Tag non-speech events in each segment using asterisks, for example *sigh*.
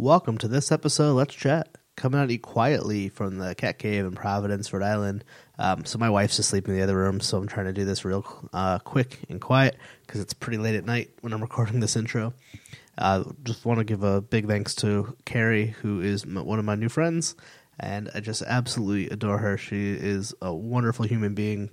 Welcome to this episode. Let's chat. Coming at you quietly from the cat cave in Providence, Rhode Island. Um, so my wife's asleep in the other room, so I'm trying to do this real uh, quick and quiet because it's pretty late at night when I'm *laughs* recording this intro. Uh, just want to give a big thanks to Carrie, who is m- one of my new friends, and I just absolutely adore her. She is a wonderful human being,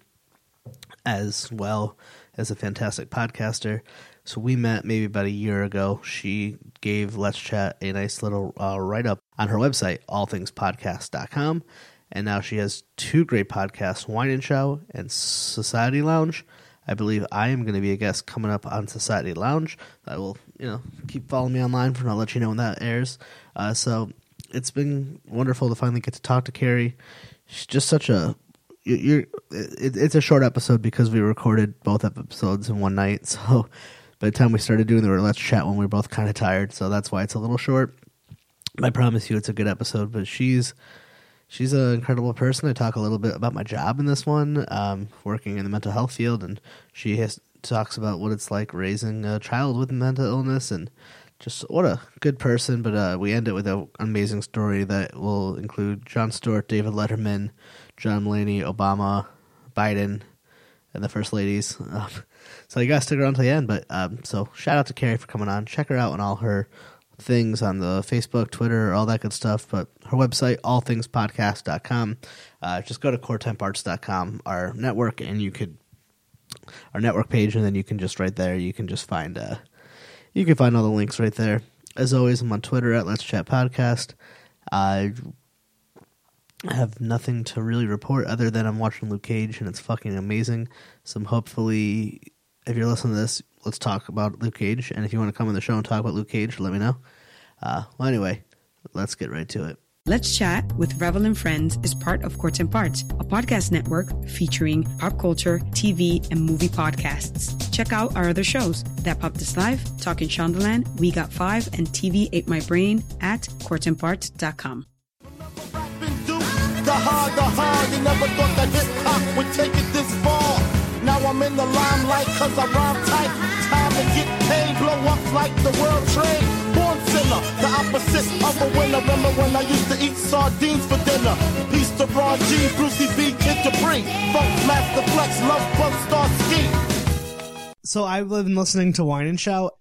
as well as a fantastic podcaster. So we met maybe about a year ago. She gave Let's Chat a nice little uh, write up on her website, allthingspodcast.com. And now she has two great podcasts, Wine and Show and Society Lounge. I believe I am going to be a guest coming up on Society Lounge. I will, you know, keep following me online for I'll let you know when that airs. Uh, so it's been wonderful to finally get to talk to Carrie. She's just such a you're it, it's a short episode because we recorded both episodes in one night. *laughs* So by the time we started doing the let's chat when we were both kind of tired, so that's why it's a little short. I promise you, it's a good episode. But she's she's an incredible person. I talk a little bit about my job in this one, um, working in the mental health field, and she has talks about what it's like raising a child with mental illness and just what a good person. But uh, we end it with an amazing story that will include Jon Stewart, David Letterman, John Mulaney, Obama, Biden, and the first ladies. Um, *laughs* so you guys stick around till the end. But um, so shout out to Carrie for coming on. Check her out on all her things on the Facebook, Twitter, all that good stuff. But her website, allthingspodcast.com. Uh, just go to coretemparts.com, our network, and you could our network page, and then you can just right there, you can just find uh, you can find all the links right there. As always, I'm on Twitter at Let's Chat Podcast. I have nothing to really report other than I'm watching Luke Cage and it's fucking amazing. So hopefully, if you're listening to this, let's talk about Luke Cage. And if you want to come on the show and talk about Luke Cage, let me know. Uh, well, anyway, let's get right to it. Let's Chat with Revel and Friends is part of Courts and Parts, a podcast network featuring pop culture, TV, and movie podcasts. Check out our other shows, That Popped This Live, Talking Shondaland, We Got Five, and TV Ate My Brain at courtsandparts.com. The hard, the hard, you never thought that hip hop would take it this far. Now I'm in the limelight cause I rhyme tight. Time to get paid, blow up like the world trade. Born sinner, the opposite of a winner. Remember when I used to eat sardines for dinner? Peace to Ron G, Brucey B, Kid Capri. Funkmaster Flex, Love Bug Star Ski. So I've been listening to Wine and Shout.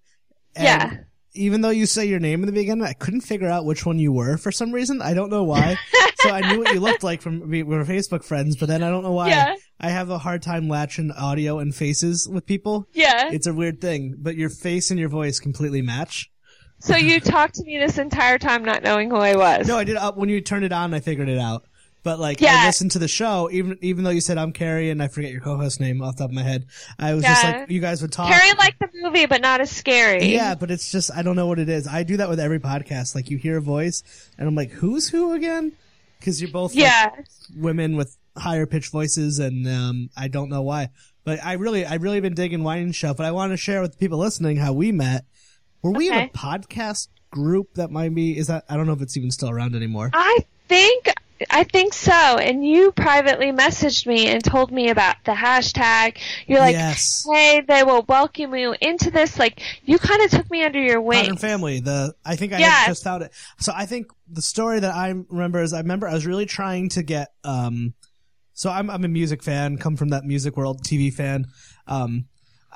And Yeah. Even though you say your name in the beginning, I couldn't figure out which one you were for some reason. I don't know why. *laughs* so I knew what you looked like from we were Facebook friends, but then I don't know why. Yeah. I have a hard time latching audio and faces with people. Yeah. It's a weird thing, but your face and your voice completely match. So you talked to me this entire time not knowing who I was. No, I did. Uh, when you turned it on, I figured it out. But like, I listened to the show, even even though you said I'm Carrie and I forget your co-host name off the top of my head. I was just like, you guys would talk. Carrie liked the movie, but not as scary. Yeah, but it's just I don't know what it is. I do that with every podcast. Like you hear a voice, and I'm like, "Who's who again?" Because you're both like, Yeah. women with higher pitched voices, and um, I don't know why. But I really, I really been digging Wine and Show. But I want to share with the people listening how we met. Were we in a podcast group that might be? Is that I don't know if it's even still around anymore. I think I think so. And you privately messaged me and told me about the hashtag. You're like, yes. hey, they will welcome you into this. Like, you kind of took me under your Modern wing. Family. The I think I Yes. just found it. So I think the story that I remember is I remember I was really trying to get. um So I'm I'm a music fan. Come from that music world, TV fan. Um,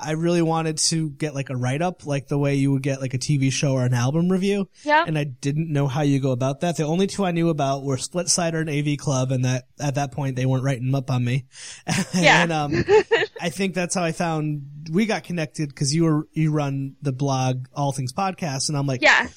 I really wanted to get like a write up, like the way you would get like a TV show or an album review. Yeah. And I didn't know how you go about that. The only two I knew about were Splitsider and AV Club, and that at that point they weren't writing them up on me. *laughs* Yeah. and um, I think that's how I found we got connected because you were you run the blog All Things Podcast, and I'm like, Yeah.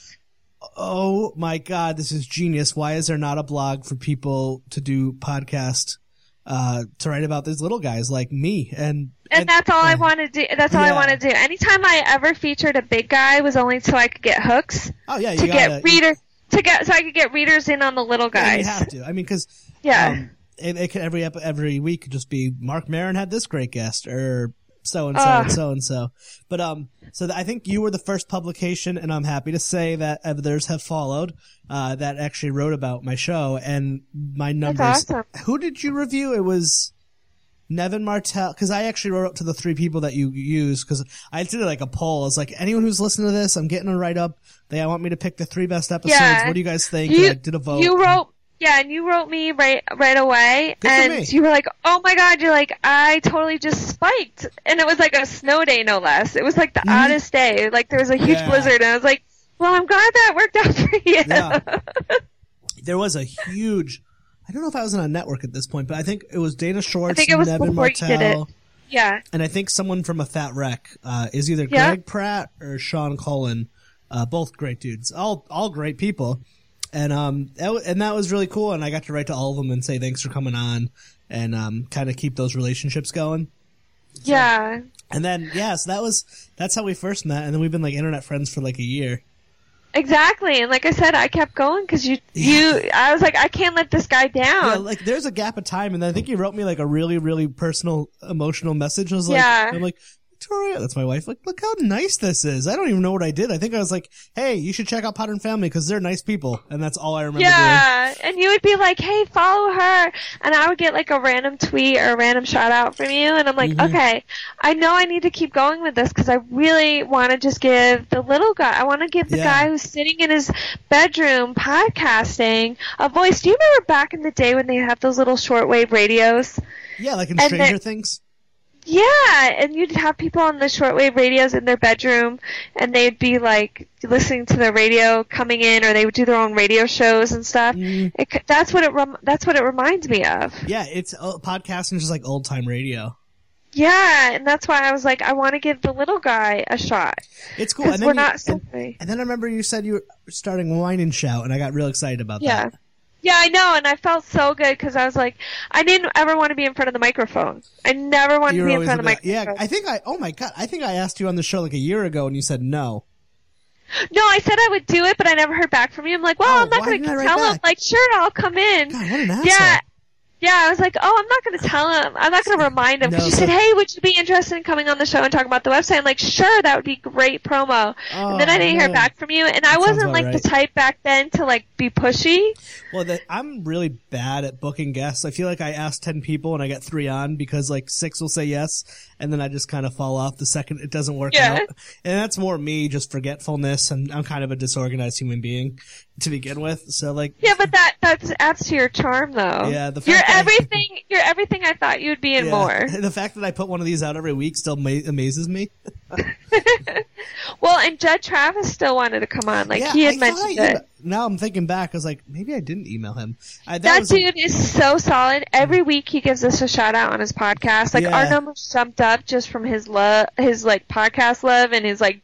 oh my god, this is genius. Why is there not a blog for people to do podcast? Uh, to write about these little guys like me and And that's all I want to do. That's all Yeah. I want to do. Anytime I ever featured a big guy was only so I could get hooks oh yeah you to gotta get readers to get so I could get readers in on the little yeah, you have to I mean because Yeah. um, it, it could every every week could just be Marc Maron had this great guest or so and so and so and so. But um, so I think you were the first publication, and I'm happy to say that others have followed uh, that actually wrote about my show and my numbers. awesome. Who did you review? It was Nevin Martell, because I actually wrote up to the three people that you use, because I did like a poll. I was like, anyone who's listening to this, I'm getting a write up. They want me to pick the three best episodes. Yeah. What do you guys think? You, I did a vote. you wrote, yeah, and you wrote me right right away, Good and you were like, "Oh my god!" You're like, "I totally just spiked," and it was like a snow day, no less. It was like the oddest day. Like there was a huge Mm-hmm. Yeah. blizzard, and I was like, "Well, I'm glad that worked out *laughs* for you." Yeah. there was a huge. I don't know if I was on a network at this point, but I think it was Dana Schwartz, think it was Nevin Martell, yeah. and I think someone from a Fat Wreck uh, is either Yeah. Greg Pratt or Sean Cullen. Uh, both great dudes, all all great people, and um that, w- and that was really cool. And I got to write to all of them and say thanks for coming on, and um kind of keep those relationships going. Yeah. And then yeah, so that was that's how we first met, and then we've been like internet friends for like a year. Exactly. And like I said, I kept going because you, you, I was like, I can't let this guy down. Yeah, like there's a gap of time, and I think you wrote me like a really, really personal, emotional message. I was like, Yeah. I'm like, Victoria, that's my wife. Like, look how nice this is. I don't even know what I did. I think I was like, hey, you should check out Podern Family because they're nice people, and that's all I remember doing. yeah. And you would be like, hey, follow her. And I would get like a random tweet or a random shout out from you. And I'm like, Mm-hmm. okay, I know I need to keep going with this because I really want to just give the little guy, I want to give the Yeah. guy who's sitting in his bedroom podcasting a voice. Do you remember back in the day when they had those little shortwave radios? Yeah, like in And Stranger Things. Yeah, and you'd have people on the shortwave radios in their bedroom, and they'd be like listening to the radio coming in, or they would do their own radio shows and stuff. Mm-hmm. It, that's what it rem- that's what it reminds me of. Yeah, it's uh, podcasting, is just like old time radio. Yeah, and that's why I was like, I want to give the little guy a shot It's cool. And we're you, not and, and then I remember you said you were starting Wine and Shout, and I got real excited about Yeah. that. Yeah, I know, and I felt so good because I was like, I didn't ever want to be in front of the microphone. I never wanted You to be in front of the microphone. yeah. I think I. Oh my god! I think I asked you on the show like a year ago, and you said no. No, I said I would do it, but I never heard back from you. I'm like, well, Oh, I'm not going to tell him. Like, sure, I'll come in. God, what an asshole! Yeah. Yeah, I was like, oh, I'm not going to tell him. I'm not going to remind him. Because No, you said, hey, would you be interested in coming on the show and talking about the website? I'm like, sure, that would be great promo. and then I Oh, didn't hear back from you. And I wasn't like right. the type back then to like be pushy. Well, the, I'm really bad at booking guests. I feel like I ask 10 people and I get three on because like six will say yes and then I just kind of fall off the second it doesn't work Yeah. out. And that's more me, just forgetfulness and I'm kind of a disorganized human being to begin with. So like, Yeah, but that that adds to your charm, though. Yeah, the fact you're that I- everything. You're everything I thought you'd be and yeah, more. *laughs* the fact that I put one of these out every week still ma- amazes me. *laughs* Well, and Judd Travis still wanted to come on. Like yeah, he had I mentioned it. Now I'm thinking back, I was like, maybe I didn't email him. I, that That was dude is so solid. Every week he gives us a shout out on his podcast. Like Yeah. our numbers jumped up just from his love, his like podcast love, and his like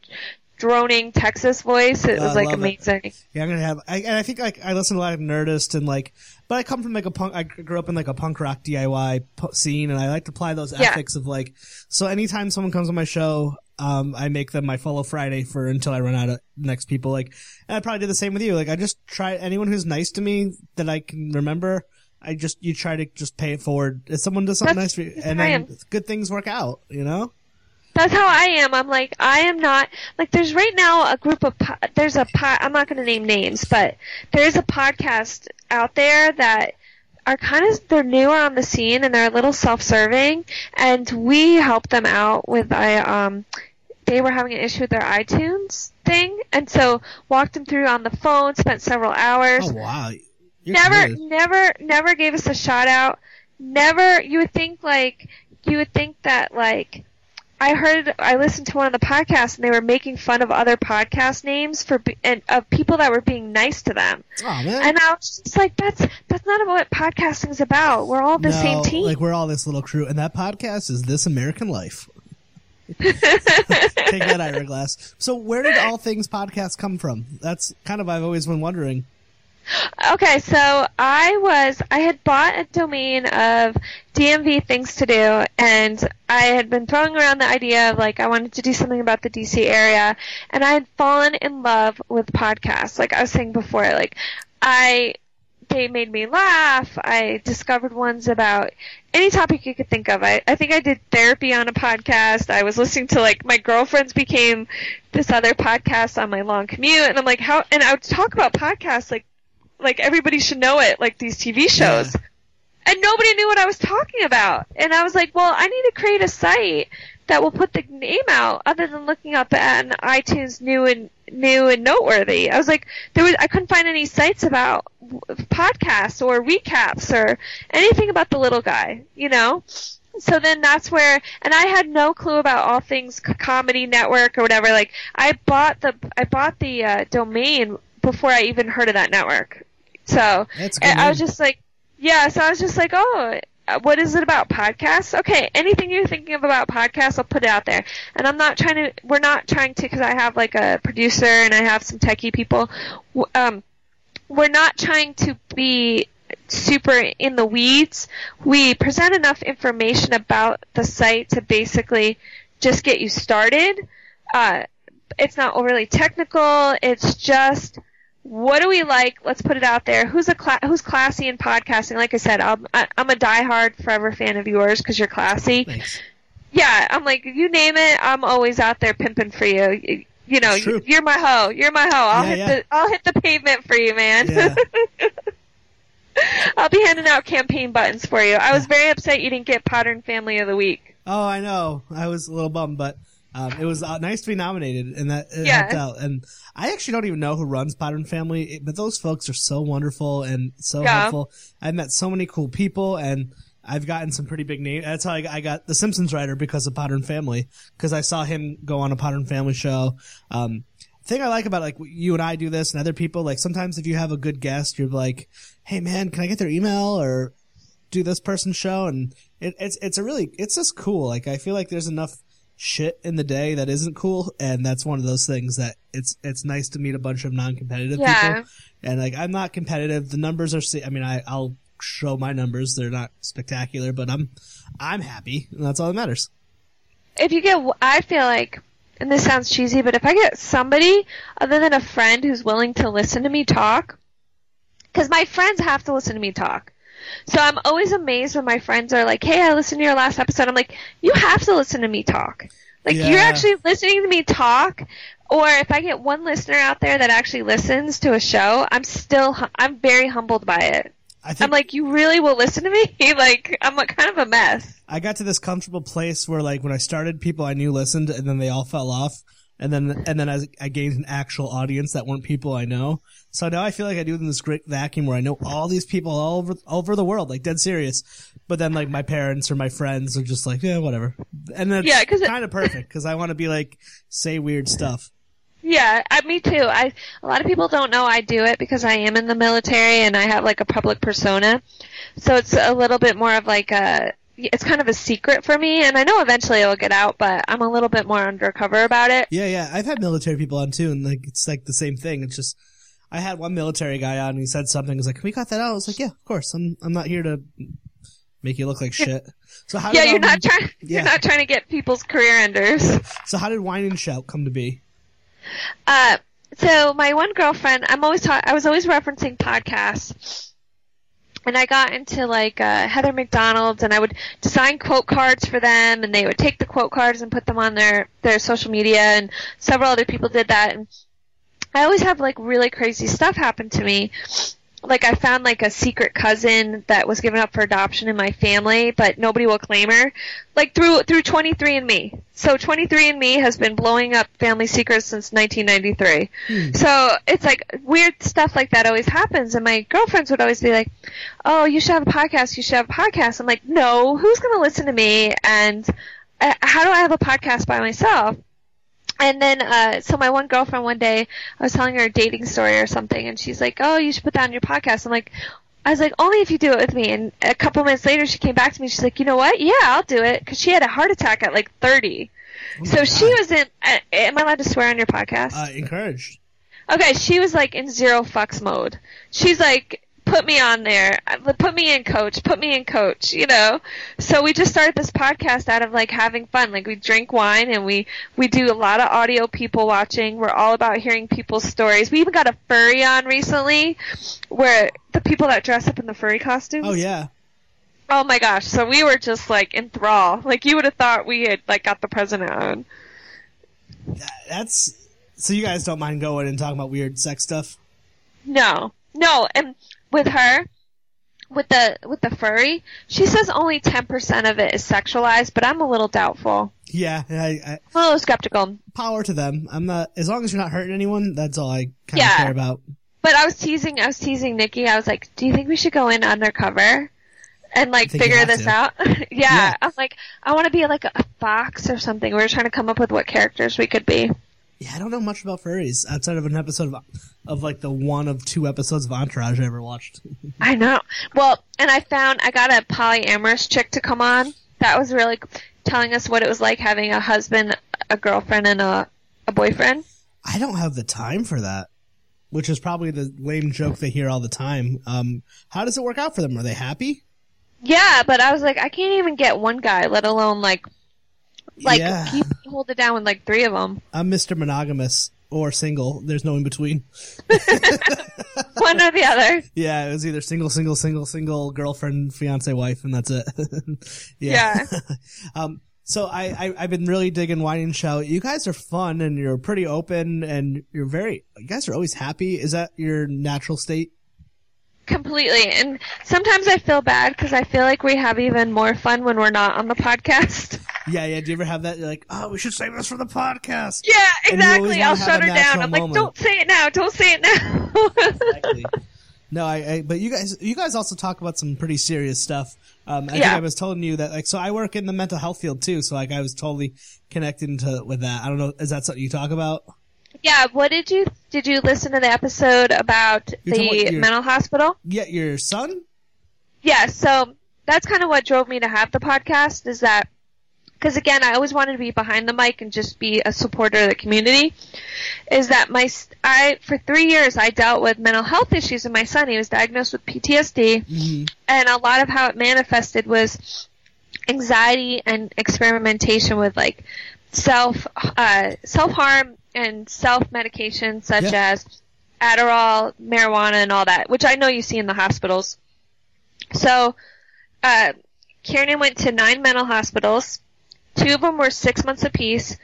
droning Texas voice. It I was like love it. amazing. Yeah, I'm gonna have. I, and I think like I listen to a lot of Nerdist and like, but I come from like a punk. I grew up in like a punk rock DIY scene, and I like to apply those Yeah. ethics of like. So anytime someone comes on my show, um, I make them my follow Friday for until I run out of next people. Like, and I probably did the same with you. Like, I just try anyone who's nice to me that I can remember. I just you try to just pay it forward. If someone does something That's- nice for you, and then good things work out. You know. That's how I am. I'm like I am not like there's right now a group of po- there's a po- I'm not going to name names, but there's a podcast out there that are kind of they're newer on the scene and they're a little self-serving and we help them out with I um they were having an issue with their iTunes thing and so walked them through on the phone, spent several hours Oh wow. You're never good. never never gave us a shout out never you would think like you would think that like i heard i listened to one of the podcasts and they were making fun of other podcast names for and of people that were being nice to them Oh man. and i was just like that's that's not what podcasting is about we're all the same team Like we're all this little crew, and that podcast is This American Life. *laughs* Take that, Ira Glass. So, where did All Things Podcast come from? That's kind of I've always been wondering. Okay, so I was I had bought a domain of DMV things to do, and I had been throwing around the idea of like I wanted to do something about the DC area, and I had fallen in love with podcasts. Like I was saying before, like I they made me laugh. I discovered ones about any topic you could think of. I, I think I did therapy on a podcast. I was listening to like my girlfriends became this other podcast on my long commute, and I'm like, how? And I would talk about podcasts like like everybody should know it, like these TV shows. and nobody knew what I was talking about. And I was like, well, I need to create a site that will put the name out other than looking up an iTunes new and new and noteworthy. I was like, there was I couldn't find any sites about podcasts or recaps or anything about the little guy, you know. So then that's where, and I had no clue about all things comedy network or whatever. Like I bought the I bought the uh, domain before I even heard of that network. So I was just like, yeah. So I was just like, oh, what is it about podcasts? Okay, anything you're thinking of about podcasts, I'll put it out there. And I'm not trying to, we're not trying to, because I have like a producer and I have some techie people. Um, we're not trying to be super in the weeds. We present enough information about the site to basically just get you started. Uh, it's not overly technical. It's just what do we like? Let's put it out there. Who's a cla- who's classy in podcasting? Like I said, I'm I, am i am a diehard forever fan of yours because you're classy. Thanks. Yeah, I'm like you name it. I'm always out there pimping for you. You, you know, you're my hoe. You're my hoe. I'll Yeah, hit yeah. the I'll hit the pavement for you, man. Yeah. *laughs* I'll be handing out campaign buttons for you. I was very upset you didn't get Podern Family of the Week. Oh, I know. I was a little bummed, but um, it was uh, nice to be nominated, and that it Yeah. helped out. And I actually don't even know who runs Podern Family, but those folks are so wonderful and so Yeah. helpful. I've met so many cool people, and I've gotten some pretty big names. That's how I got, I got the Simpsons writer because of Podern Family, because I saw him go on a Podern Family show. Um, thing I like about like you and I do this and other people, like sometimes if you have a good guest, you're like, hey man, can I get their email or do this person's show? And it, it's it's a really it's just cool. Like I feel like there's enough shit in the day that isn't cool, and that's one of those things that it's it's nice to meet a bunch of non-competitive Yeah. people. And like I'm not competitive. The numbers are. I mean, I I'll show my numbers. They're not spectacular, but I'm I'm happy, and that's all that matters. if you get, I feel like, and this sounds cheesy, but if I get somebody other than a friend who's willing to listen to me talk, because my friends have to listen to me talk. So I'm always amazed when my friends are like, "Hey, I listened to your last episode." I'm like, "You have to listen to me talk. Like Yeah. you're actually listening to me talk." Or if I get one listener out there that actually listens to a show, I'm still hu- I'm very humbled by it. I I'm like, "You really will listen to me?" *laughs* like I'm a, kind of a mess. I got to this comfortable place where like when I started, people I knew listened, and then they all fell off, and then and then I, I gained an actual audience that weren't people I know. So now I feel like I do in this great vacuum where I know all these people all over all over the world, like dead serious. But then like my parents or my friends are just like, yeah, whatever. And that's Yeah, 'cause kind of perfect because I want to be like say weird stuff. Yeah, I, me too. I a lot of people don't know I do it because I am in the military and I have like a public persona. So it's a little bit more of like a it's kind of a secret for me and I know eventually it'll get out, but I'm a little bit more undercover about it. Yeah, yeah. I've had military people on too, and like it's like the same thing. It's just I had one military guy on, and he said something. He's like, "Can we cut that out?" I was like, "Yeah, of course. I'm I'm not here to make you look like shit." So how Yeah, you're um, not trying yeah. you're not trying to get people's career enders. So how did Wine and Shout come to be? Uh, so my one girlfriend, I'm always ta- I was always referencing podcasts, and I got into like uh, Heather McDonald's, and I would design quote cards for them, and they would take the quote cards and put them on their their social media, and several other people did that, and I always have like really crazy stuff happen to me. Like I found like a secret cousin that was given up for adoption in my family, but nobody will claim her. Like through through 23andMe. So 23andMe has been blowing up family secrets since 1993. So it's like weird stuff like that always happens, and my girlfriends would always be like, "Oh, you should have a podcast. You should have a podcast." I'm like, "No, who's going to listen to me?" And uh, how do I have a podcast by myself? And then, uh, so my one girlfriend one day, I was telling her a dating story or something, and she's like, "Oh, you should put that on your podcast." I'm like, I was like, "Only if you do it with me." And a couple minutes later, she came back to me. She's like, "You know what? Yeah, I'll do it," because she had a heart attack at like 30. so she was in. Uh, am I allowed to swear on your podcast? Uh, encouraged. Okay, she was like in zero fucks mode. She's like, put me on there, Uh, put me in, coach, put me in, coach. You know. So we just started this podcast out of like having fun. Like we drink wine and we we do a lot of audio people watching. We're all about hearing people's stories. We even got a furry on recently, where the people that dress up in the furry costumes. Oh yeah. Oh my gosh! So we were just like enthralled. Like you would have thought we had like got the president on. That's so you guys don't mind going and talking about weird sex stuff. No, no, and with her, with the with the furry, she says only ten percent of it is sexualized, but I'm a little doubtful. Yeah, I, I, I'm a little skeptical. power to them. I'm not as long as you're not hurting anyone. That's all I kind of Yeah. care about. But I was teasing I was teasing Nikki. I was like, "Do you think we should go in undercover and like figure this to. out?" *laughs* yeah. Yeah. I'm like, I want to be like a, a fox or something. We were trying to come up with what characters we could be. Yeah, I don't know much about furries outside of an episode of of like the one of two episodes of Entourage I ever watched. *laughs* I know. Well, and I found I got a polyamorous chick to come on. That was really telling us what it was like having a husband, a girlfriend, and a a boyfriend. I don't have the time for that, which is probably the lame joke they hear all the time. Um, how does it work out for them? Are they happy? Yeah, but I was like, I can't even get one guy, let alone like like Yeah. keep hold it down with like three of them. I'm Mr. Monogamous or single. There's no in between. *laughs* one or the other. Yeah, it was either single, single, single, single, girlfriend, fiance, wife, and that's it. *laughs* Yeah. *laughs* um, so I, I, I've been really digging Wine and Shout. You guys are fun and you're pretty open and you're very, you guys are always happy. Is that your natural state? Completely. And sometimes I feel bad because I feel like we have even more fun when we're not on the podcast. *laughs* Yeah, yeah. Do you ever have that? You're like, oh, we should save this for the podcast. Yeah, And you always exactly. I'll shut her down. I'm like, don't say it now. Don't say it now. Exactly. *laughs* No, I, I, but you guys, you guys also talk about some pretty serious stuff. Um, I think I was telling you that, like, so I work in the mental health field too, so like I was totally connected into with that. I don't know, is that something you talk about? Yeah. What did you did you listen to the episode about You're the about your- mental hospital? Yeah, your son? Yeah. So that's kind of what drove me to have the podcast. Is that because again, I always wanted to be behind the mic and just be a supporter of the community. Is that my I for three years I dealt with mental health issues in my son. He was diagnosed with PTSD, Mm-hmm. and a lot of how it manifested was anxiety and experimentation with like self uh, self harm and self medication such Yeah. as Adderall, marijuana, and all that, which I know you see in the hospitals. So, uh, Kieran went to nine mental hospitals. Two of them were six months apiece.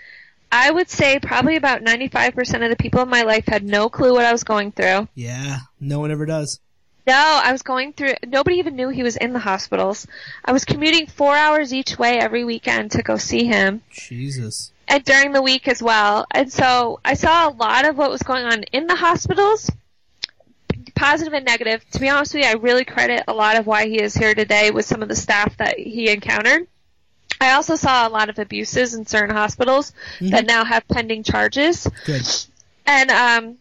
I would say probably about 95% of the people in my life had no clue what I was going through. Yeah, no one ever does. No, I was going through, nobody even knew he was in the hospitals. I was commuting four hours each way every weekend to go see him Jesus. and during the week as well. And so I saw a lot of what was going on in the hospitals, positive and negative. To be honest with you, I really credit a lot of why he is here today with some of the staff that he encountered. I also saw a lot of abuses in certain hospitals that now have pending charges Good. and um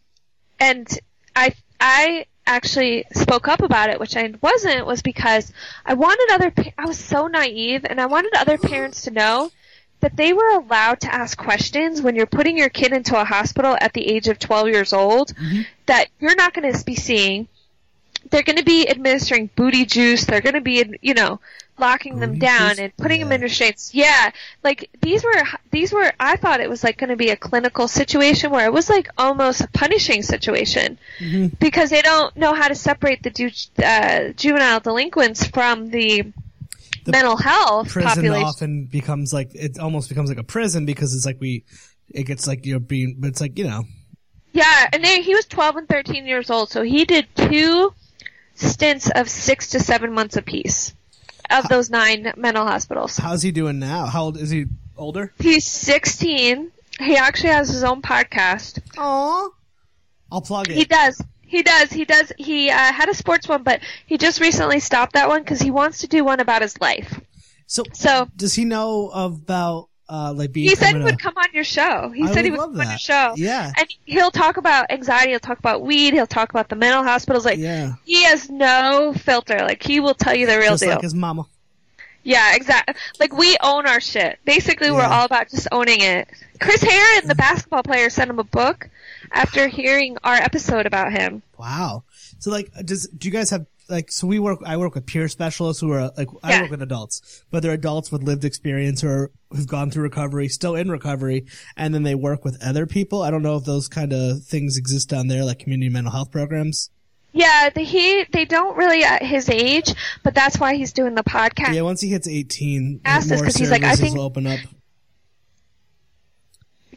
and i i actually spoke up about it which i wasn't was because i wanted other pa- i was so naive and i wanted other parents to know that they were allowed to ask questions when you're putting your kid into a hospital at the age of 12 years old mm-hmm. that you're not going to be seeing. They're going to be administering booty juice. They're going to be you know locking them down and putting them in restraints yeah like these were these were i thought it was like going to be a clinical situation where it was like almost a punishing situation. Mm-hmm. because they don't know how to separate the ju- uh, juvenile delinquents from the, The mental health Prison population. often becomes like, it almost becomes like a prison because it's like we, it gets like you're being, but it's like, you know, Yeah, and they, he was 12 and 13 years old, so he did two stints of six to seven months apiece of those nine mental hospitals. how's he doing now? How old is he? Older? He's 16. He actually has his own podcast. Aw. I'll plug it. He does. He does. He does. He uh, had a sports one, but he just recently stopped that one because he wants to do one about his life. so, So does he know about, uh, like being he said he would come on your show. He I said he would come on your show. Yeah. And he'll talk about anxiety. He'll talk about weed. He'll talk about the mental hospitals. Like Yeah. he has no filter. Like he will tell you the real Just deal. like his mama. Yeah, exactly. Like we own our shit. Basically, we're all about just owning it. Chris Herren, the basketball player, sent him a book after hearing our episode about him. Wow. So like, does do you guys have like? So we work. I work with peer specialists who are like. I Yeah. work with adults, but they're adults with lived experience or who've gone through recovery, still in recovery, and then they work with other people. I don't know if those kind of things exist down there, like community mental health programs. Yeah, the, he they don't really at his age, but that's why he's doing the podcast. Yeah, once he hits eighteen, more 'cause he's like, I think- will open up.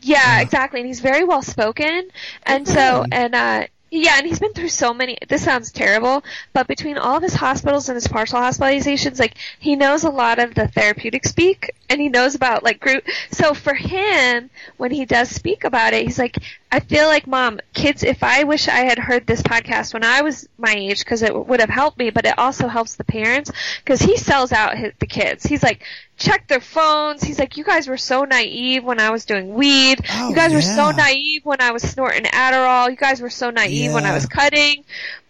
Yeah, exactly. And he's very well spoken. And so, and, uh, Yeah, and he's been through so many. This sounds terrible, but between all of his hospitals and his partial hospitalizations, like he knows a lot of the therapeutic speak, and he knows about like group. So for him, when he does speak about it, he's like, I feel like, mom, kids. If I wish I had heard this podcast when I was my age, because it would have helped me, but it also helps the parents because he sells out his, the kids. He's like, check their phones. He's like, you guys were so naive when I was doing weed. Oh, you guys were so naive when I was snorting Adderall. You guys were so naive when I was cutting,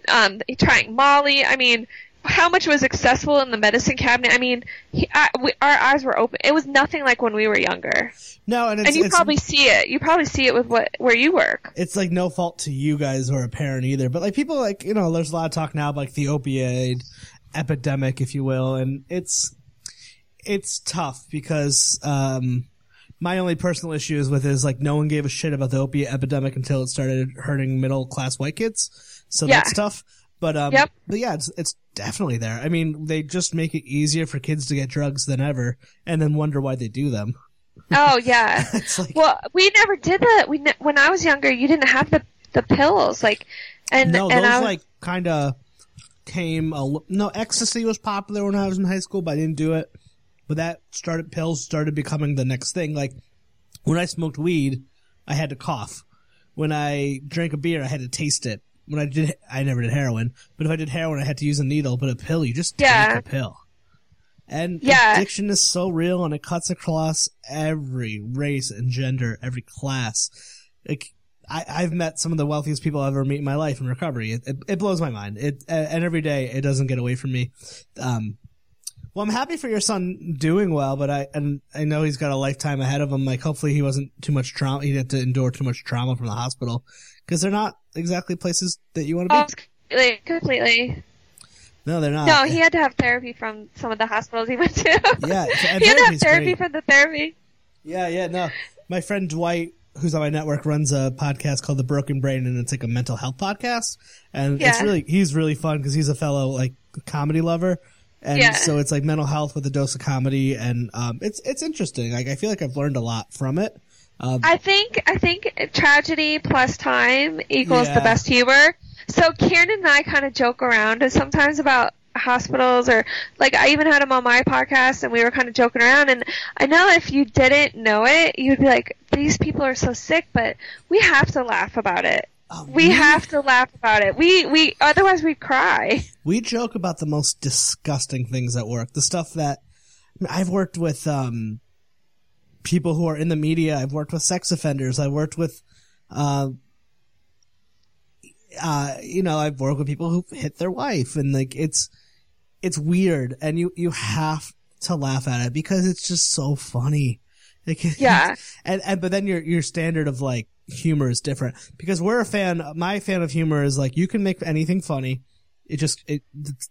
um, trying Molly. I mean, how much was accessible in the medicine cabinet? I mean, he, I, we, our eyes were open. It was nothing like when we were younger. No, and it's, and you probably see it. You probably see it with what where you work. it's like no fault to you guys or a parent either. But like people like, you know, there's a lot of talk now about like the opioid epidemic, if you will, and it's, it's tough because, um, my only personal issue is with is like no one gave a shit about the opiate epidemic until it started hurting middle class white kids. So Yeah. that's tough. But um, Yep. but yeah, it's it's definitely there. I mean, they just make it easier for kids to get drugs than ever, and then wonder why they do them. Oh yeah. *laughs* Like well, we never did that. We ne- when I was younger, you didn't have the the pills like, and no, and those I was, like kind of came. A, no, ecstasy was popular when I was in high school, but I didn't do it. But that started pills started becoming the next thing. Like when I smoked weed, I had to cough. When I drank a beer, I had to taste it. When I did, I never did heroin. But if I did heroin, I had to use a needle. But a pill, you just Yeah. take a pill. And Yeah. addiction is so real, and it cuts across every race and gender, every class. Like I, I've met some of the wealthiest people I've ever met in my life in recovery. It, it, it blows my mind. It and every day it doesn't get away from me. Um, well, I'm happy for your son doing well, but I and I know he's got a lifetime ahead of him. Like hopefully he wasn't too much trauma. He didn't to endure too much trauma from the hospital because they're not exactly places that you want to oh, be. completely, completely. No, they're not. No, he had to have therapy from some of the hospitals he went to. Yeah, *laughs* he had to have therapy great. from the therapy. Yeah, yeah, no. My friend Dwight, who's on my network, runs a podcast called The Broken Brain, and it's like a mental health podcast. And it's really, he's really fun because he's a fellow like comedy lover. And Yeah. so it's like mental health with a dose of comedy, and um, it's it's interesting. Like I feel like I've learned a lot from it. Um, I think I think tragedy plus time equals Yeah. the best humor. So Kieran and I kind of joke around sometimes about hospitals or like I even had him on my podcast and we were kind of joking around and I know if you didn't know it you'd be like these people are so sick but we have to laugh about it. Oh, We have to laugh about it. We we otherwise we'd cry. we joke about the most disgusting things at work. The stuff that I mean, I've worked with um, people who are in the media. I've worked with sex offenders. I've worked with, uh, uh, you know, I've worked with people who hit their wife, and like it's it's weird, and you you have to laugh at it because it's just so funny. Like, *laughs* Yeah. and, and but then your your standard of like humor is different because we're a fan. My fan of humor is like you can make anything funny. It just it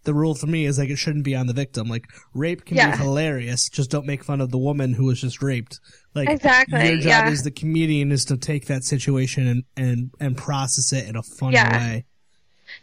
the rule for me is like it shouldn't be on the victim. Like rape can Yeah. be hilarious, just don't make fun of the woman who was just raped. Like Exactly, your job yeah. as the comedian is to take that situation and and and process it in a funny Yeah. way.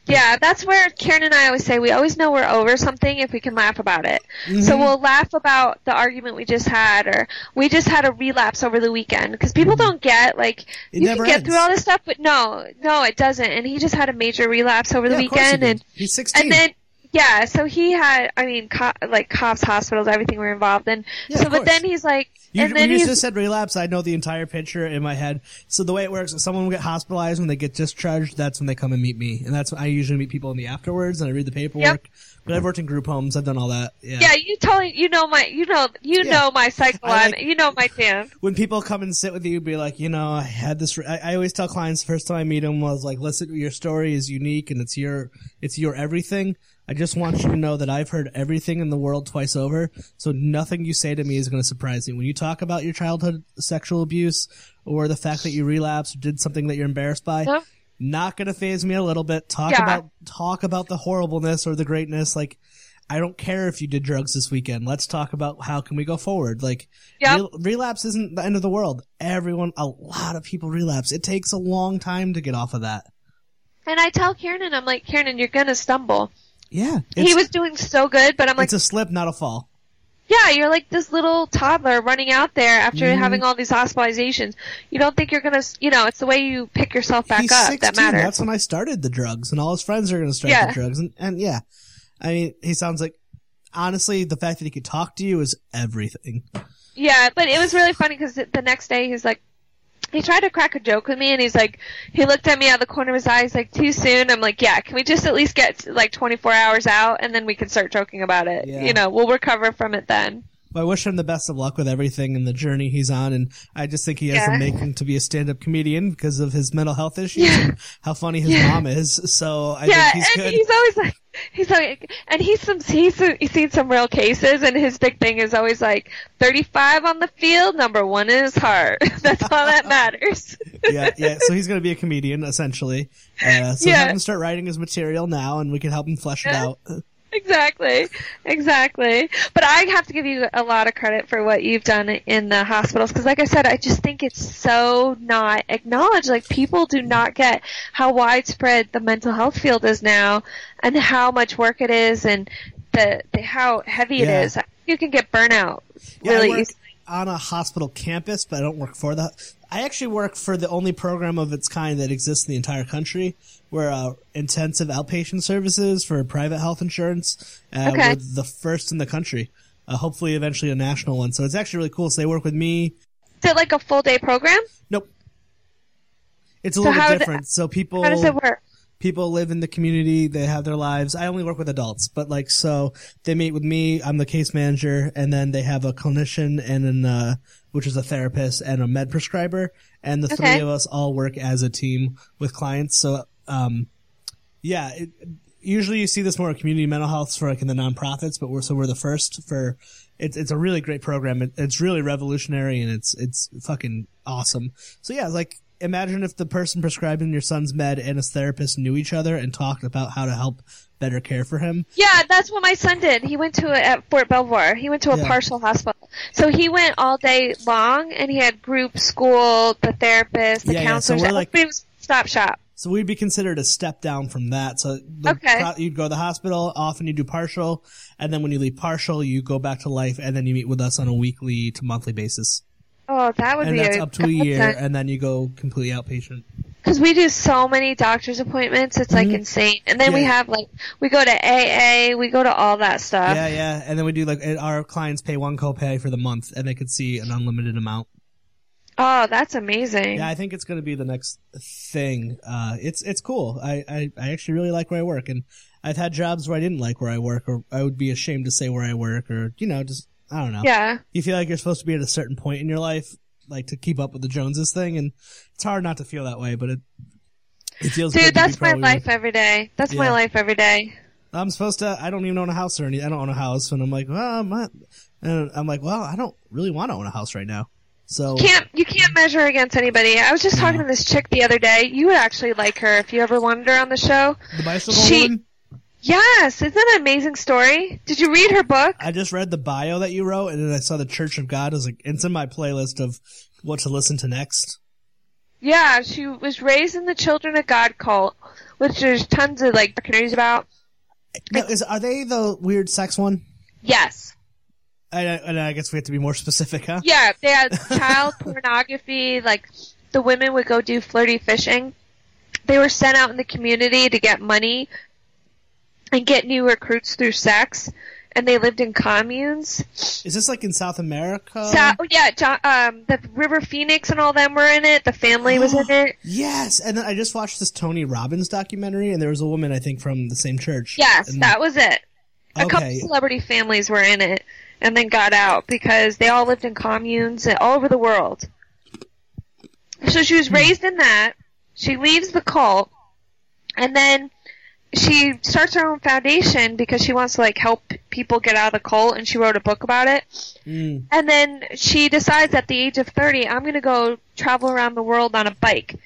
Yeah, that's where Kieran and I always say we always know we're over something if we can laugh about it. Mm-hmm. So we'll laugh about the argument we just had, or we just had a relapse over the weekend because people don't get like Mm-hmm. It you never can get ends. through all this stuff, but no, no, it doesn't. And he just had a major relapse over the Yeah, of he weekend, and he's sixteen. and then yeah, so he had, I mean, co- like cops, hospitals, everything were involved, and Yeah, so but course. then he's like, You, and then when you just said relapse, I know the entire picture in my head. So the way it works, is someone will get hospitalized when they get discharged. That's when they come and meet me, and that's when I usually meet people in the afterwards, and I read the paperwork. But I've worked in group homes. I've done all that. Yeah. yeah, you totally, you know my, you know, you Yeah. know my cycle, like- you know my jam. *laughs* When people come and sit with you, be like, you know, I had this. I, I always tell clients the first time I meet them was like, listen, your story is unique and it's your, it's your everything. I just want you to know that I've heard everything in the world twice over, so nothing you say to me is going to surprise me. When you talk about your childhood sexual abuse or the fact that you relapsed or did something that you're embarrassed by, not going to phase me a little bit. Talk Yeah. about talk about the horribleness or the greatness. Like, I don't care if you did drugs this weekend. Let's talk about how can we go forward. Like, Yep. rel- relapse isn't the end of the world. Everyone, a lot of people relapse. It takes a long time to get off of that. And I tell Kieran, I'm like, Kieran, you're gonna stumble. Yeah, he was doing so good, but I'm like, it's a slip, not a fall. yeah, you're like this little toddler running out there after Mm-hmm. having all these hospitalizations. You don't think you're gonna, you know, it's the way you pick yourself back He's up 16. that matters. That's when I started the drugs, and all his friends are going to start Yeah. the drugs. And, and yeah, I mean, he sounds like honestly, the fact that he could talk to you is everything. Yeah, but it was really funny because the next day he's like, he tried to crack a joke with me, and he's like, he looked at me out of the corner of his eye. He's like, too soon. I'm like, yeah. Can we just at least get like 24 hours out, and then we can start joking about it? Yeah. You know, we'll recover from it then. But I wish him the best of luck with everything and the journey he's on. And I just think he has Yeah. the making to be a stand-up comedian because of his mental health issues Yeah. and how funny his Yeah. mom is. So I yeah, think he's and good. he's always like, *laughs* he's like, and he's some, he's, he's seen some real cases, and his big thing is always like, 35 on the field, number one in his heart. *laughs* That's all that *laughs* matters. yeah, yeah. So he's to be a comedian essentially. Uh, so Yeah. have him start writing his material now, and we can help him flesh it out. Exactly, exactly. But I have to give you a lot of credit for what you've done in the hospitals because, like I said, I just think it's so not acknowledged. Like people do not get how widespread the mental health field is now, and how much work it is, and the, the how heavy Yeah. it is. You can get burnout Yeah, really I work easily. on a hospital campus, but I don't work for the. I actually work for the only program of its kind that exists in the entire country. We're uh, intensive outpatient services for private health insurance. Uh, Okay. We're the first in the country. Uh, hopefully, eventually a national one. So it's actually really cool. So they work with me. Is it like a full day program? Nope. It's a So little bit different. So people How does it work? People live in the community they have their lives. I only work with adults but like so they meet with me i'm the case manager and then they have a clinician and an uh which is a therapist and a med prescriber and the three of us all work as a team with clients. So um yeah it, usually you see this more in community mental health for like in the nonprofits but we're so we're the first for it's it's a really great program. It, it's really revolutionary and it's it's fucking awesome. So yeah like imagine if the person prescribing your son's med and his therapist knew each other and talked about how to help better care for him Yeah, that's what my son did. He went to a, at Fort Belvoir. He went to a Yeah. partial hospital. So he went all day long, and he had group school, the therapist, the Yeah, yeah, so counselors. like- everybody was stop shop. so we'd be considered a step down from that so the Okay. you'd go to the hospital often you do partial and then when you leave partial you go back to life and then you meet with us on a weekly to monthly basis Oh, that would be and be that's a up to a year and then you go completely outpatient Because we do so many doctor's appointments, it's like insane. And then we Mm-hmm. Have like we go to AA, we go to all that stuff. yeah yeah and then we do like our clients pay one copay for the month and they could see an unlimited amount Oh, that's amazing. Yeah, I think it's going to be the next thing. Uh, it's it's cool. I, I I actually really like where I work, and I've had jobs where I didn't like where I work, or I would be ashamed to say where I work, or you know, just I don't know. yeah. You feel like you're supposed to be at a certain point in your life, like to keep up with the Joneses thing, and it's hard not to feel that way, but it it feels Dude, that's my life every day. That's my life every day. I'm supposed to. I don't even own a house or any. I don't own a house, and I'm like, well, I'm not. And I'm like, well, I don't really want to own a house right now. So can't you can't measure against anybody. I was just talking to this chick the other day. You would actually like her if you ever wanted her on the show. the bicycle she- woman. Yes, isn't that an amazing story? Did you read her book? I just read the bio that you wrote, and then I saw the Church of God. I was like, it's in my playlist of what to listen to next. Yeah, she was raised in the Children of God cult, which there's tons of like documentaries about. Now, is are they the weird sex one? Yes. I, and I guess we have to be more *laughs* specific, huh? Yeah, they had *laughs* child pornography, like the women would go do flirty fishing. They were sent out in the community to get money and get new recruits through sex, and they lived in communes. Is this like in South America? So, oh, yeah, John, um, the River Phoenix and all them were in it. The family was in *gasps* it. yes, and then I just watched this Tony Robbins documentary, and there was a woman I think from the same church. Yes, And- that was it. A couple celebrity families were in it and then got out because they all lived in communes all over the world. So she was raised in that. She leaves the cult and then she starts her own foundation because she wants to like help people get out of the cult and she wrote a book about it. Mm. And then she decides at the age of 30, I'm going to go travel around the world on a bike.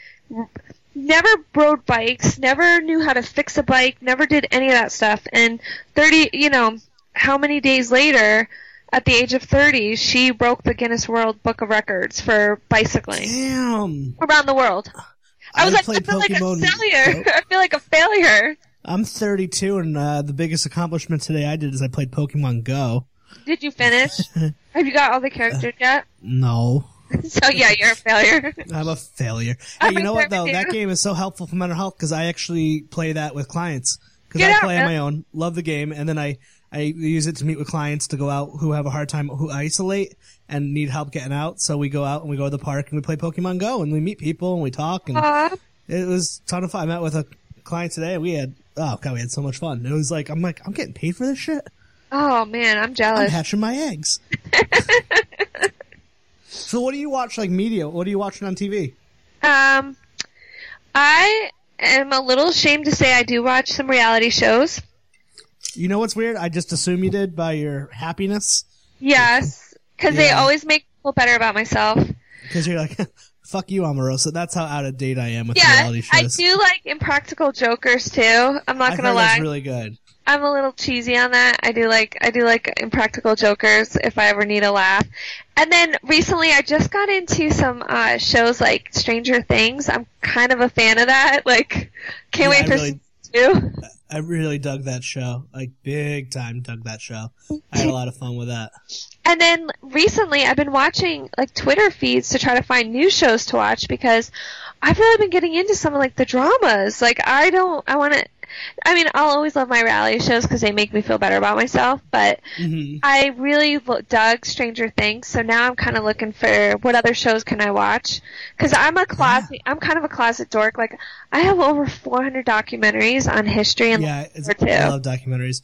Never rode bikes, never knew how to fix a bike, never did any of that stuff. And 30, you know, how many days later, at the age of 30, she broke the Guinness World Book of Records for bicycling Damn. around the world. I was like, I feel like a Pokemon- failure. *laughs* I feel like a failure. I'm 32, and uh, the biggest accomplishment today I did is I played Pokemon Go. Did you finish? *laughs* Have you got all the characters yet? No. *laughs* So yeah, you're a failure. *laughs* I'm a failure. Hey, you know what though? That game is so helpful for mental health because I actually play that with clients. Because I out, play on my own, love the game, and then I I use it to meet with clients to go out who have a hard time who isolate and need help getting out. So we go out and we go to the park and we play Pokemon Go and we meet people and we talk and Aw. it was a ton of fun. I met with a client today. We had oh god, we had so much fun. It was like I'm like I'm getting paid for this shit. Oh man, I'm I'm jealous. hatching my eggs. *laughs* so what do you watch like media? What are you watching on TV? Um, I am a little ashamed to say I do watch some reality shows. You know what's weird? I just assume you did by your happiness Yes, because they always make me feel better about myself. *laughs* because you're like, *laughs* fuck you, Omarosa. That's how out of date I am with Yeah, reality shows. I do like Impractical Jokers too. I'm not I've gonna lie. that's really good. I'm a little cheesy on that. I do like I do like Impractical Jokers if I ever need a laugh. And then recently I just got into some uh shows like Stranger Things. I'm kind of a fan of that. *laughs* Like can't Yeah, wait I for really- season two. I really dug that show, like big time. Dug that show. I had a lot of fun with that. And then recently I've been watching like Twitter feeds to try to find new shows to watch because I've really been getting into some of like the dramas. Like I don't I want to I mean, I'll always love my reality shows because they make me feel better about myself, but hmm I really lo- dug Stranger Things, so now I'm kind of looking for what other shows can I watch? Because I'm a closet, I'm kind of a closet dork. Like I have over 400 documentaries on history and Yeah, I love documentaries.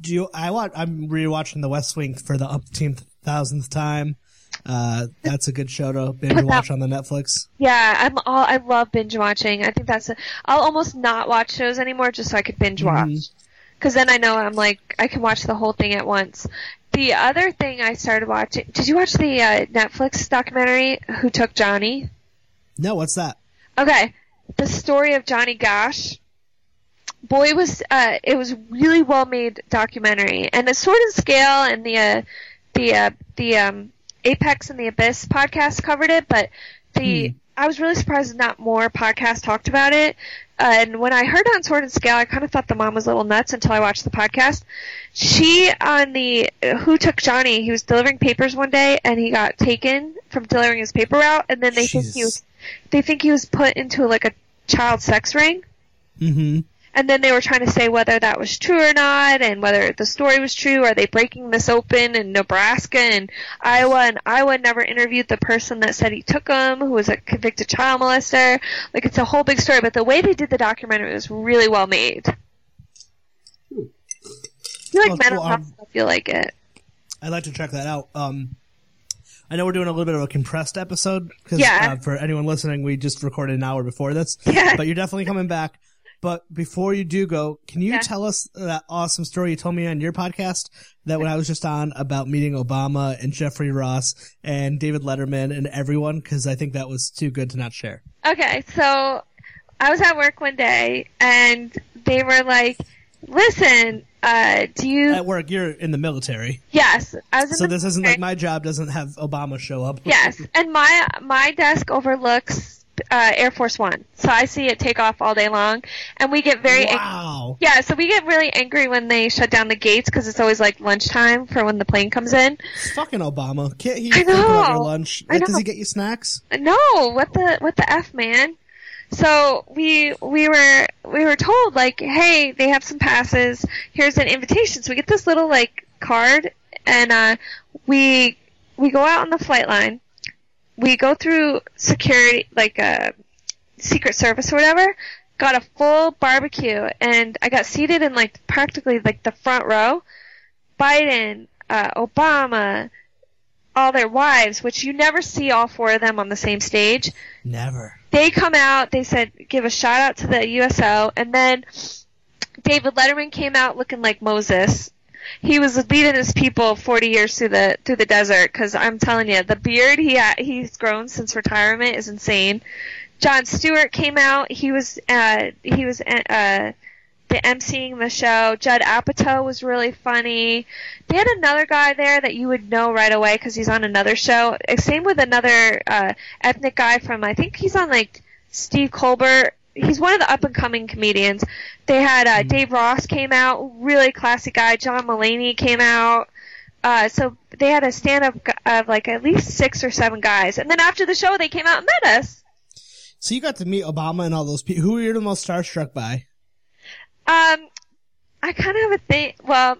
Do you? I watch. I'm rewatching The West Wing for the umpteenth thousandth time. Uh, that's a good show to binge watch on the Netflix. Yeah, I'm all. I love binge watching. I think that's. A, I'll almost not watch shows anymore just so I could binge watch. Mhm. Because then I know I'm like I can watch the whole thing at once. The other thing I started watching. Did you watch the uh, Netflix documentary Who Took Johnny? No, what's that? Okay, the story of Johnny Gosch. Boy, was uh, it was really well made documentary, and the Sword and Scale and the uh, the uh, the um, Apex and the Abyss podcast covered it, but the Hmm. I was really surprised not more podcasts talked about it. Uh, and when I heard on Sword and Scale, I kind of thought the mom was a little nuts until I watched the podcast. She on the Who Took Johnny, he was delivering papers one day, and he got taken from delivering his paper route, and then they think he was they think he was put into like a child sex ring. Mm-hmm. And then they were trying to say whether that was true or not, and whether the story was true. Are they breaking this open in Nebraska and Iowa? And Iowa never interviewed the person that said he took them, who was a convicted child molester. Like it's a whole big story. But the way they did the documentary was really well made. You like mental cool. Um, stuff, you like it. I'd like to check that out. Um, I know we're doing a little bit of a compressed episode because Yeah. uh, for anyone listening, we just recorded an hour before this. Yeah. But you're definitely coming back. But before you do go, can you Yeah. tell us that awesome story you told me on your podcast that when I was just on about meeting Obama and Jeffrey Ross and David Letterman and everyone? Because I think that was too good to not share. Okay, so I was at work one day and they were like, "Listen, uh, do you?" At work, you're in the military, yes, I was in so this isn't like my job doesn't have Obama show up. Yes, and my my desk overlooks uh, Air Force One, so I see it take off all day long, and we get very ang- wow. yeah. So we get really angry when they shut down the gates because it's always like lunchtime for when the plane comes in. Fucking Obama. Can't he think about your lunch? I Like, does he get you snacks? No, what the what the f, man? So we we were we were told like, hey, they have some passes. Here's an invitation. So we get this little like card, and uh, we we go out on the flight line. We go through security, like uh, Secret Service or whatever. Got a full barbecue, and I got seated in like practically like the front row. Biden, uh, Obama, all their wives, which you never see all four of them on the same stage. Never. They come out, they said, give a shout out to the USO, and then David Letterman came out looking like Moses. He was leading his people 40 years through the through the desert. Because I'm telling you, the beard he ha- he's grown since retirement is insane. Jon Stewart came out. He was uh, he was uh, the emceeing the show. Judd Apatow was really funny. They had another guy there that you would know right away because he's on another show. Uh, Same with another uh, ethnic guy from I think he's on like Steve Colbert. He's one of the up and coming comedians. They had uh, Dave Ross came out, really classy guy. John Mulaney came out. uh, so they had a stand up of like at least six or seven guys, and then after the show, they came out and met us. So you got to meet Obama and all those people. Who were you the most starstruck by? Um, I kind of have a thing. Well,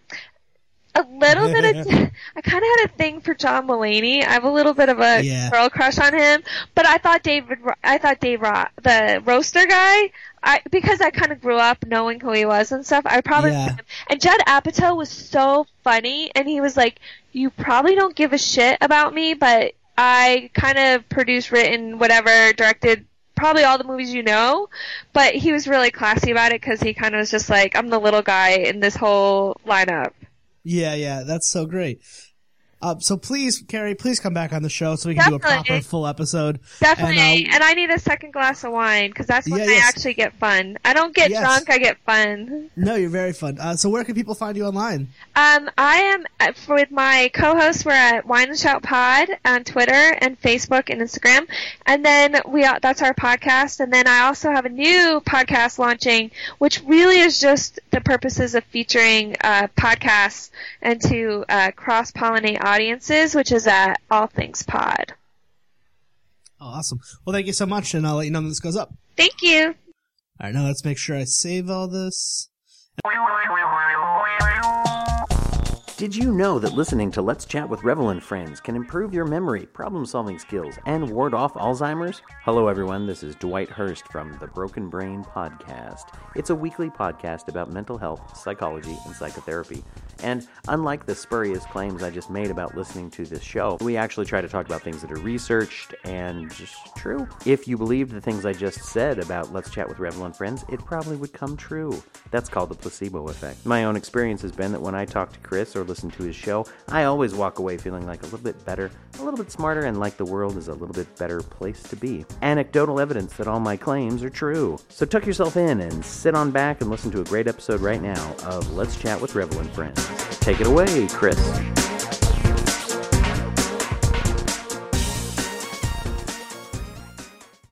a little bit of. *laughs* I kind of had a thing for John Mulaney. I have a little bit of a Yeah. girl crush on him, but I thought David. I thought Dave Ro- the roaster guy. I because I kind of grew up knowing who he was and stuff. I probably Yeah. and Judd Apatow was so funny, and he was like, "You probably don't give a shit about me, but I kind of produced, written, whatever, directed." Probably all the movies you know, but he was really classy about it because he kind of was just like, I'm the little guy in this whole lineup. Yeah, yeah, that's so great. Uh, so please, Carrie, please come back on the show so we can do a proper full episode. Definitely, And, and, uh, I need a second glass of wine because that's when Yeah, I yes. actually get fun. I don't get Yes. drunk; I get fun. No, you're very fun. Uh, so where can people find you online? Um, I am uh, with my co-hosts. We're at Wine and Shout Pod on Twitter and Facebook and Instagram, and then we that's our podcast. And then I also have a new podcast launching, which really is just the purposes of featuring uh, podcasts and to uh, cross-pollinate audiences, which is at All Things Pod. Oh, awesome. Well, thank you so much, and I'll let you know when this goes up. Thank you. All right, now let's make sure I save all this. Did you know that listening to Let's Chat with Revel and Friends can improve your memory, problem solving skills, and ward off Alzheimer's? Hello, everyone. This is Dwight Hurst from the Broken Brain Podcast. It's a weekly podcast about mental health, psychology, and psychotherapy. And unlike the spurious claims I just made about listening to this show, we actually try to talk about things that are researched and just true. If you believed the things I just said about Let's Chat with Revel and Friends, it probably would come true. That's called the placebo effect. My own experience has been that when I talk to Chris or listen to his show, I always walk away feeling like a little bit better, a little bit smarter, and like the world is a little bit better place to be. Anecdotal evidence that all my claims are true. So tuck yourself in and sit on back and listen to a great episode right now of Let's Chat with Revel and Friends. Take it away, Chris.